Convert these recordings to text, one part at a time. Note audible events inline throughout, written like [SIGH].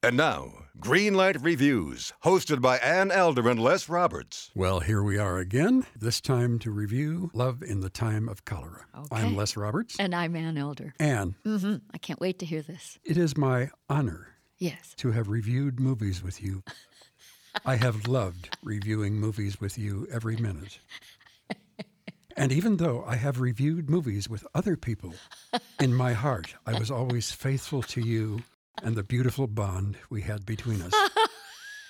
And now, Greenlight Reviews, hosted by Ann Elder and Les Roberts. Well, here we are again, this time to review Love in the Time of Cholera. Okay. I'm Les Roberts. And I'm Ann Elder. And hmm I can't wait to hear this. it is my honor Yes. to have reviewed movies with you. I have loved reviewing movies with you every minute. And even though I have reviewed movies with other people, in my heart, I was always faithful to you and the beautiful bond we had between us. [LAUGHS]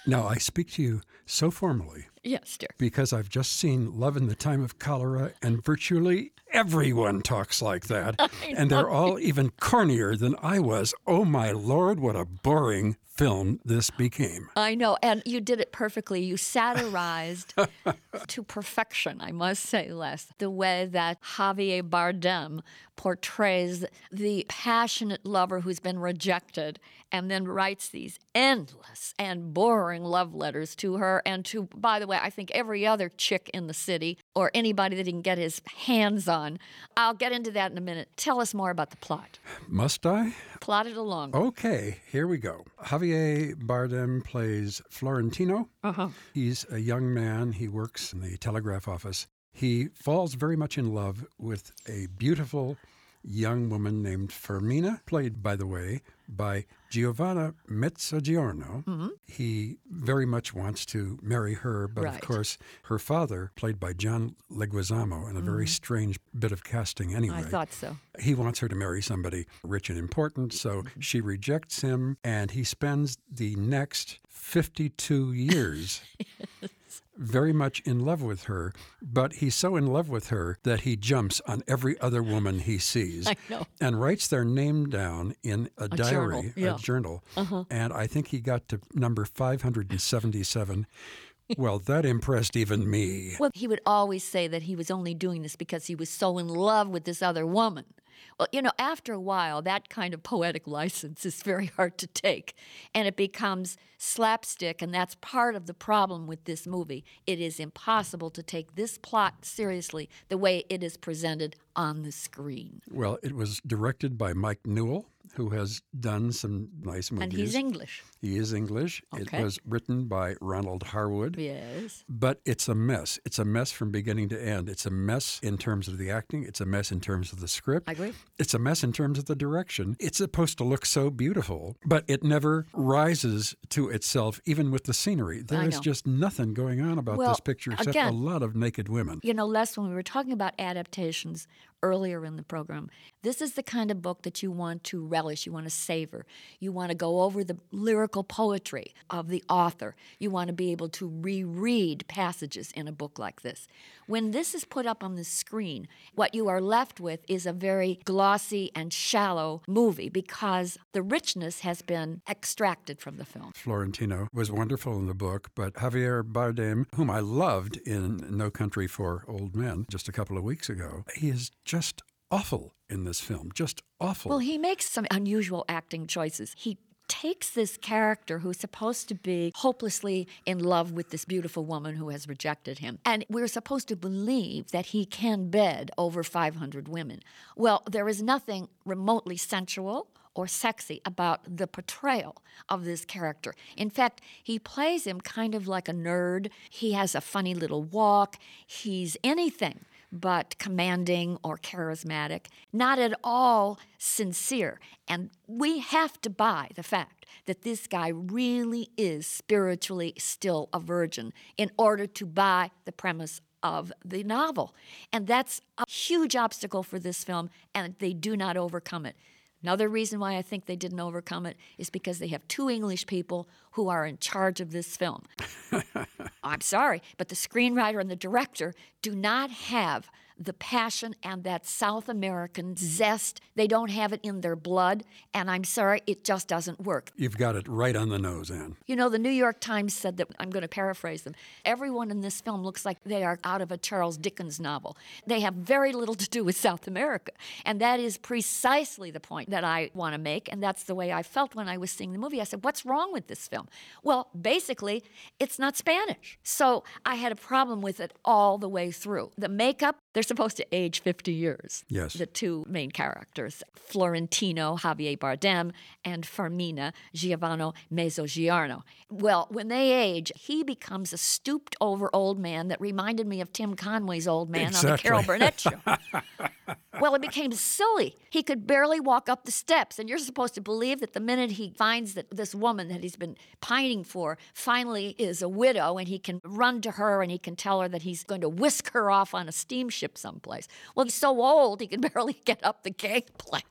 Now, I speak to you so formally Yes, dear. because I've just seen Love in the Time of Cholera, and virtually everyone talks like that. [LAUGHS] and they're all even cornier than I was. Oh my lord, what a boring film this became. I know. And you did it perfectly. You satirized [LAUGHS] to perfection, I must say, Les, the way that Javier Bardem portrays the passionate lover who's been rejected and then writes these endless and boring love letters to her and to, by the way, I think every other chick in the city or anybody that he can get his hands on. I'll get into that in a minute. Tell us more about the plot. Must I? Plot it along. Okay, here we go. Javier Bardem plays Florentino. Uh-huh. He's a young man. He works in the telegraph office. He falls very much in love with a beautiful young woman named Fermina, played, by the way, by Giovanna Mezzogiorno. Mm-hmm. He very much wants to marry her, but Right. of course, her father, played by John Leguizamo, in a very mm-hmm. strange bit of casting anyway. I thought so. He wants her to marry somebody rich and important, so mm-hmm. she rejects him, and he spends the next 52 years [LAUGHS] very much in love with her. But he's so in love with her that he jumps on every other woman he sees [LAUGHS] I know. and writes their name down in a, journal, diary, yeah. Uh-huh. a journal. And I think he got to number 577. well, that impressed even me. Well, he would always say that he was only doing this because he was so in love with this other woman. Well, you know, after a while, that kind of poetic license is very hard to take, and it becomes slapstick, and that's part of the problem with this movie. It is impossible to take this plot seriously the way it is presented on the screen. Well, it was directed by Mike Newell, who has done some nice movies. And he's English. He is English. Okay. It was written by Ronald Harwood. Yes. But it's a mess. It's a mess from beginning to end. It's a mess in terms of the acting. It's a mess in terms of the script. I agree. It's a mess in terms of the direction. It's supposed to look so beautiful, but it never rises to itself, even with the scenery. There is just nothing going on about Well, this picture except a lot of naked women. You know, Les, when we were talking about adaptations earlier in the program, this is the kind of book that you want to relish, you want to savor. You want to go over the lyrical poetry of the author. You want to be able to reread passages in a book like this. When this is put up on the screen, what you are left with is a very glossy and shallow movie because the richness has been extracted from the film. Florentino was wonderful in the book, but Javier Bardem, whom I loved in No Country for Old Men just a couple of weeks ago, he is just awful in this film. Just awful. Well, he makes some unusual acting choices. He takes this character who's supposed to be hopelessly in love with this beautiful woman who has rejected him. And we're supposed to believe that he can bed over 500 women. Well, there is nothing remotely sensual or sexy about the portrayal of this character. In fact, he plays him kind of like a nerd. He has a funny little walk. He's anything but commanding or charismatic, not at all sincere. And we have to buy the fact that this guy really is spiritually still a virgin in order to buy the premise of the novel. And that's a huge obstacle for this film, and they do not overcome it. Another reason why I think they didn't overcome it is because they have two English people who are in charge of this film. [LAUGHS] I'm sorry, but the screenwriter and the director do not have the passion and that South American zest. They don't have it in their blood, and I'm sorry, it just doesn't work. You've got it right on the nose, Ann. You know, the New York Times said that, I'm going to paraphrase them, everyone in this film looks like they are out of a Charles Dickens novel. They have very little to do with South America. And that is precisely the point that I want to make. And that's the way I felt when I was seeing the movie. I said, What's wrong with this film? Well, basically, it's not Spanish. So I had a problem with it all the way through. The makeup, they're supposed to age 50 years. Yes. The two main characters, Florentino Javier Bardem and Fermina Giovanni Mezzogiorno. Well, when they age, he becomes a stooped over old man that reminded me of Tim Conway's old man on the Carol Burnett show. [LAUGHS] Well, it became silly. He could barely walk up the steps. And you're supposed to believe that the minute he finds that this woman that he's been pining for finally is a widow and he can run to her and he can tell her that he's going to whisk her off on a steamship someplace. Well, he's so old he can [LAUGHS] barely get up the gangplank.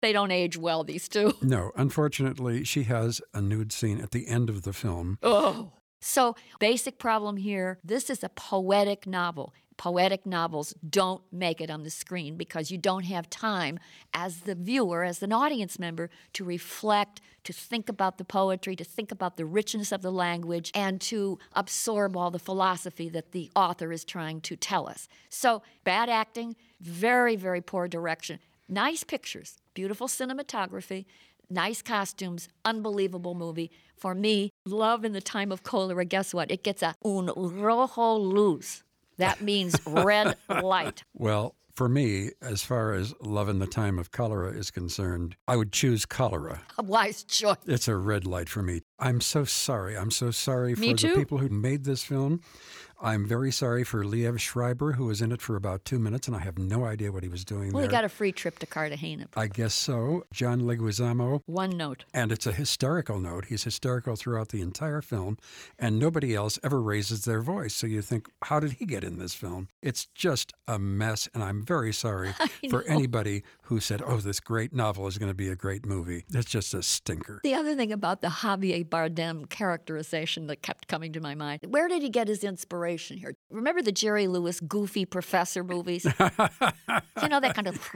they don't age well, these two. [LAUGHS] No, unfortunately, she has a nude scene at the end of the film. Oh. So, basic problem here this is a poetic novel. Poetic novels don't make it on the screen because you don't have time as the viewer, as an audience member, to reflect, to think about the poetry, to think about the richness of the language, and to absorb all the philosophy that the author is trying to tell us. So, bad acting, very, very poor direction. Nice pictures, beautiful cinematography, nice costumes, unbelievable movie. For me, Love in the Time of Cholera, guess what? It gets a un rojo luz. That [LAUGHS] means red light. Well, for me, as far as Love in the Time of Cholera is concerned, I would choose cholera. A wise choice. It's a red light for me. I'm so sorry. I'm so sorry for the people who made this film. I'm very sorry for Liev Schreiber, who was in it for about two minutes, and I have no idea what he was doing Well, he got a free trip to Cartagena. I guess so. John Leguizamo, One note. and it's a hysterical note. He's hysterical throughout the entire film, and nobody else ever raises their voice. So you think, how did he get in this film? It's just a mess, and I'm very sorry [LAUGHS] for anybody who said, oh, this great novel is going to be a great movie. It's just a stinker. The other thing about the Javier Bardem characterization that kept coming to my mind where did he get his inspiration here? Remember the Jerry Lewis goofy professor movies? [LAUGHS] you know, that kind of [LAUGHS]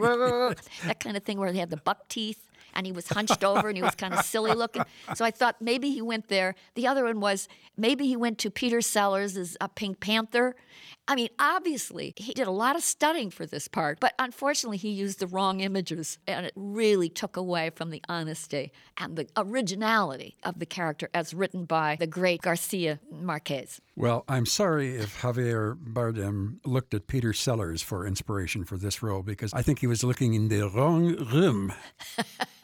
that kind of thing where they had the buck teeth and he was hunched over and he was kind of silly looking. So I thought maybe he went there. The other one was maybe he went to Peter Sellers as a Pink Panther. I mean, obviously, he did a lot of studying for this part, but unfortunately, he used the wrong images, and it really took away from the honesty and the originality of the character as written by the great Garcia Marquez. Well, I'm sorry if Javier Bardem looked at Peter Sellers for inspiration for this role because I think he was looking in the wrong room. [LAUGHS]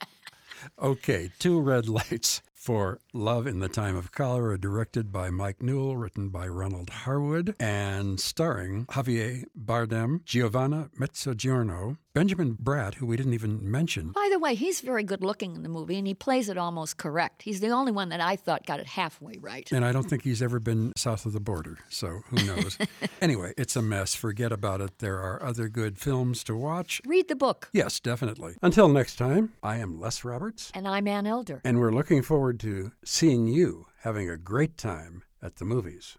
okay, two red lights for Love in the Time of Cholera, directed by Mike Newell, written by Ronald Harwood, and starring Javier Bardem, Giovanna Mezzogiorno, Benjamin Bratt, who we didn't even mention. By the way, he's very good looking in the movie, and he plays it almost correct. He's the only one that I thought got it halfway right. And I don't think he's ever been south of the border, so who [LAUGHS] knows? anyway, it's a mess. Forget about it. There are other good films to watch. Read the book. Yes, definitely. Until next time, I am Les Roberts, And I'm Ann Elder. and we're looking forward to seeing you having a great time at the movies.